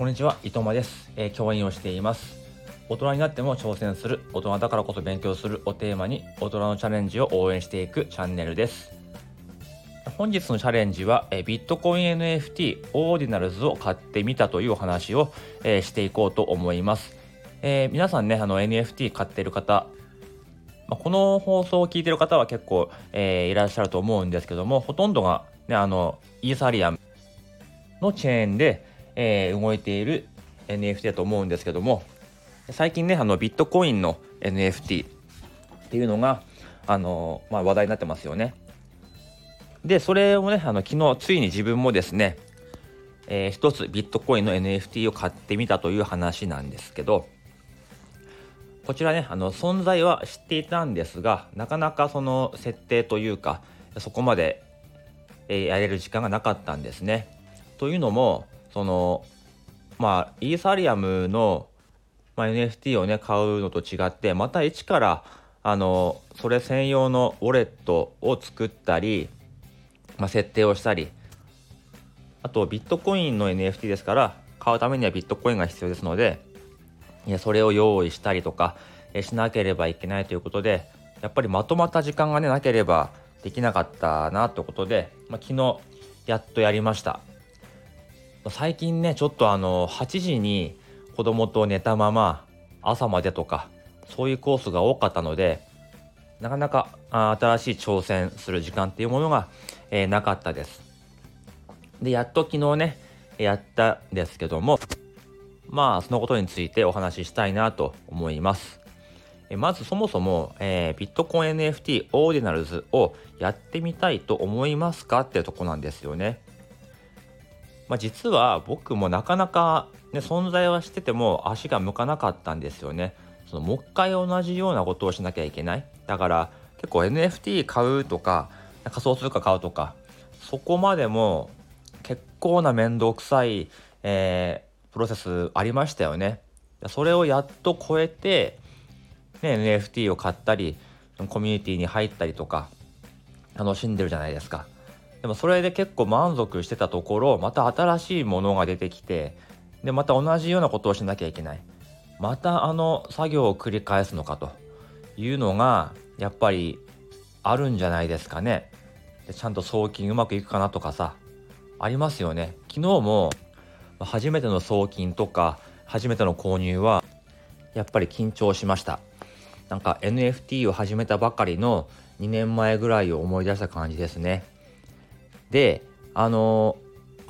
こんにちは、伊藤間です、えー教員をしています。大人になっても挑戦する、大人だからこそ勉強するをテーマに、大人のチャレンジを応援していくチャンネルです。本日のチャレンジは、えービットコイン NFT オーディナルズを買ってみたというお話を、えーしていこうと思います。えー皆さんね、あの NFT 買ってる方、まあこの放送を聞いてる方は結構、えーいらっしゃると思うんですけども、ほとんどが、ね、あのイーサリアムのチェーンで、えー動いている NFT だと思うんですけども最近ねあのビットコインの NFT っていうのがあの、まあ、話題になってますよね。でそれをねあの昨日ついに自分もですね、えー一つビットコインの NFT を買ってみたという話なんですけどこちらねあの存在は知っていたんですがなかなかその設定というかそこまで、えーやれる時間がなかったんですね。というのもそのまあイーサリアムの、まあ、NFT をね買うのと違ってまた一からあのそれ専用のウォレットを作ったり、まあ、設定をしたりあとビットコインの NFT ですから買うためにはビットコインが必要ですのでいやそれを用意したりとかしなければいけないということでやっぱりまとまった時間がねなければできなかったなということで、まあ、昨日やっとやりました。最近ねちょっとあの8時に子供と寝たまま朝までとかそういうコースが多かったのでなかなか新しい挑戦する時間っていうものが、えーなかったです。でやっと昨日ねやったんですけどもまあそのことについてお話ししたいなと思います。まずそもそも、えービットコイン NFT オーディナルズをやってみたいと思いますかってとこなんですよね。まあ、実は僕もなかなか、ね、存在はしてても足が向かなかったんですよね。そのもう一回同じようなことをしなきゃいけない。だから結構 NFT 買うとか仮想通貨買うとかそこまでも結構な面倒くさい、えープロセスありましたよね。それをやっと超えて、ね、NFT を買ったりコミュニティに入ったりとか楽しんでるじゃないですか。でもそれで結構満足してたところまた新しいものが出てきてでまた同じようなことをしなきゃいけない。またあの作業を繰り返すのかと。いうのがやっぱりあるんじゃないですかね。でちゃんと送金うまくいくかなとかさありますよね。昨日も初めての送金とか初めての購入はやっぱり緊張しました。なんか NFT を始めたばかりの2年前ぐらいを思い出した感じですね。であの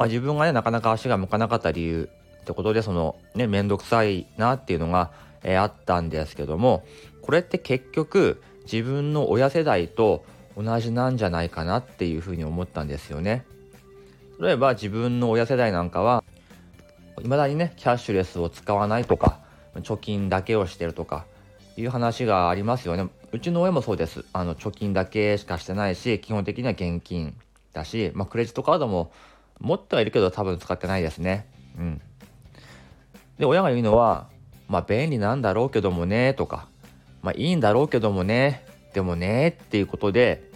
まあ、自分がねなかなか足が向かなかった理由ってことでそのね面倒くさいなっていうのが、えーあったんですけどもこれって結局自分の親世代と同じなんじゃないかなっていうふうに思ったんですよね。例えば自分の親世代なんかはいまだにねキャッシュレスを使わないとか貯金だけをしてるとかいう話がありますよね。うちの親もそうです。あの貯金だけしかしてないし基本的には現金だし、まあ、クレジットカードも持ってはいるけど多分使ってないですね。うん。で、親が言うのは、まあ便利なんだろうけどもね、とか、まあいいんだろうけどもね、でもね、っていうことで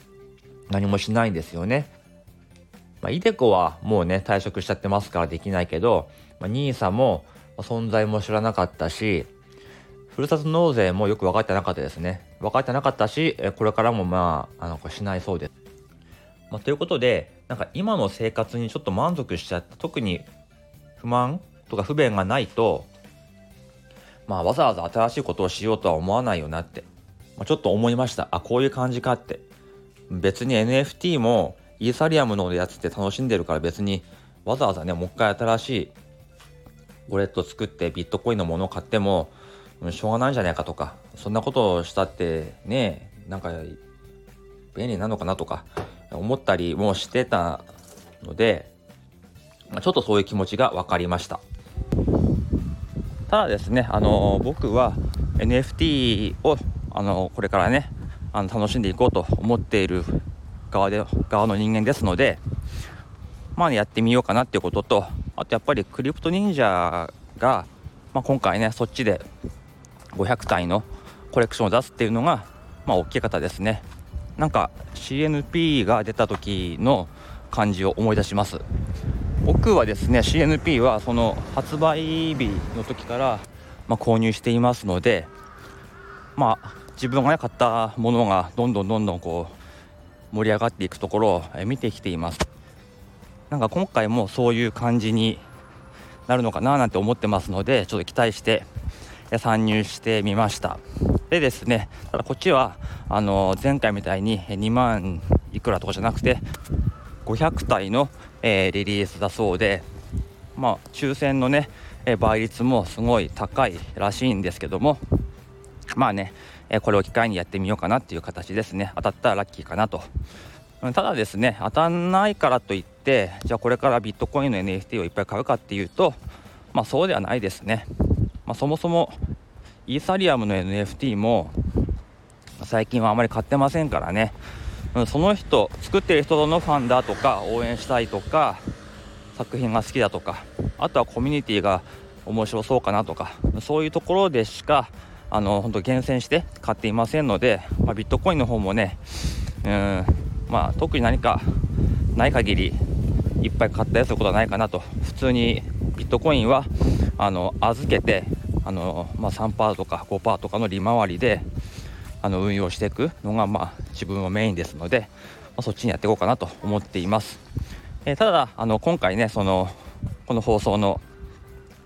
何もしないんですよね。まあ、イデコはもうね、退職しちゃってますからできないけど、まあ、NISA も存在も知らなかったし、ふるさと納税もよく分かってなかったですね。分かってなかったし、これからもまあ、あの、これしないそうです。まあ、ということでなんか今の生活にちょっと満足しちゃって特に不満とか不便がないと、まあ、わざわざ新しいことをしようとは思わないよなって、まあ、ちょっと思いました。あこういう感じかって。別に NFT もイーサリアムのやつって楽しんでるから別にわざわざねもう一回新しいウォレット作ってビットコインのものを買ってもしょうがないんじゃないかとかそんなことをしたってねなんか便利なのかなとか思ったりもしてたので、まちょっとそういう気持ちが分かりました。ただですね、あの僕は NFT を、あのこれからねあの楽しんでいこうと思っている側で側の人間ですので、まあ、ねやってみようかなっていうこととあとやっぱりクリプト忍者が、まあ、今回ねそっちで500体のコレクションを出すっていうのが、まあ、大きい方ですね。なんか CNP が出た時の感じを思い出します。僕はですね CNP はその発売日の時から、まあ、購入していますのでまあ自分が、ね、買ったものがどんどんどんどんこう盛り上がっていくところを見てきています。なんか今回もそういう感じになるのかななんて思ってますのでちょっと期待して参入してみました。でですねただこっちはあの前回みたいに2万いくらとかじゃなくて500体の、えー、リリースだそうでまあ抽選のね、え倍率もすごい高いらしいんですけどもまあね、えこれを機会にやってみようかなっていう形ですね。当たったらラッキーかなと。ただですね当たんないからといってじゃあこれからビットコインの NFT をいっぱい買うかっていうとまあそうではないですね、まあ、そもそもイーサリアムの NFT も最近はあまり買ってませんからね。その人作ってる人のファンだとか応援したいとか作品が好きだとかあとはコミュニティが面白そうかなとかそういうところでしかあの本当厳選して買っていませんので、まあ、ビットコインの方もねうんまあ特に何かない限りいっぱい買ったやつのことはないかなと。普通にビットコインはあの預けてあの、まあ、3%とか5%とかの利回りであの運用していくのが、まあ、自分はメインですので、まあ、そっちにやっていこうかなと思っています、えー、ただあの今回ねそのこの放送の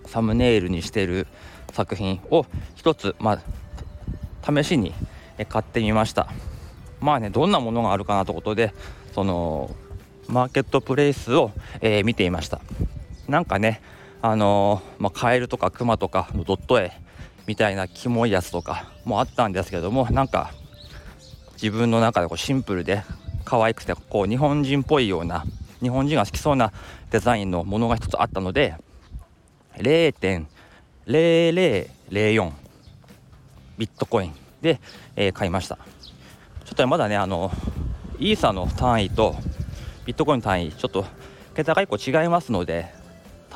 サムネイルにしている作品を一つ、まあ、試しに買ってみました。まあねどんなものがあるかなということでそのマーケットプレイスを、えー、見ていました。なんかねあのー、まあ、カエルとかクマとかのドット絵みたいなキモいやつとかもあったんですけどもなんか自分の中でこうシンプルで可愛くてこう日本人っぽいような日本人が好きそうなデザインのものが一つあったので0.0004ビットコインで、えー、買いました。ちょっとまだねあのイーサの単位とビットコインの単位ちょっと桁が1個違いますので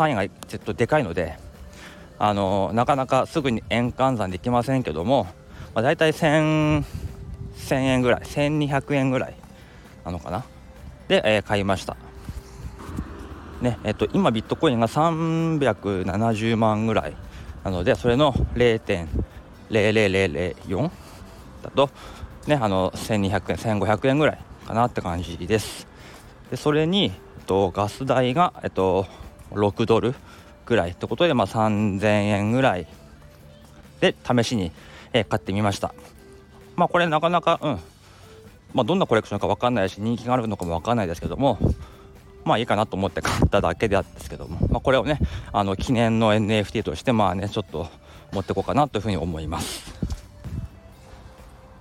単位がちょっとでかいのであのなかなかすぐに円換算できませんけども、まあ、大体1000円ぐらい1200円ぐらいなのかな？で、えー、買いました。ねえっと、今ビットコインが370万ぐらいなのでそれの0.00004だとねあの1200円1500円ぐらいかなって感じです。でそれに、えっと、ガス代が、えっと、6ドルぐらいってことで、まあ、3000円ぐらいで試しに、えー、買ってみました。まあこれなかなかうん。まあどんなコレクションか分かんないし人気があるのかも分かんないですけどもまあいいかなと思って買っただけであったんですけども、まあ、これをねあの記念の NFT としてまあねちょっと持っていこうかなというふうに思います。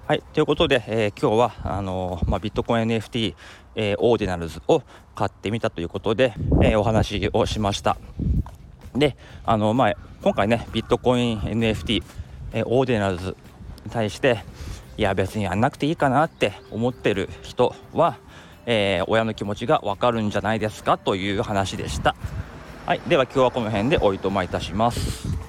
はい、ということで、えー、今日はあのー、まあ、ビットコイン NFT、えー、 Ordinals を買ってみたということで、えお話をしました。で、あのまあ、今回ね、ビットコイン NFT、え Ordinals に対して、いや、別にやんなくていいかなって思ってる人は、え親の気持ちがわかるんじゃないですかという話でした。はい、では今日はこの辺でおいとまいたします。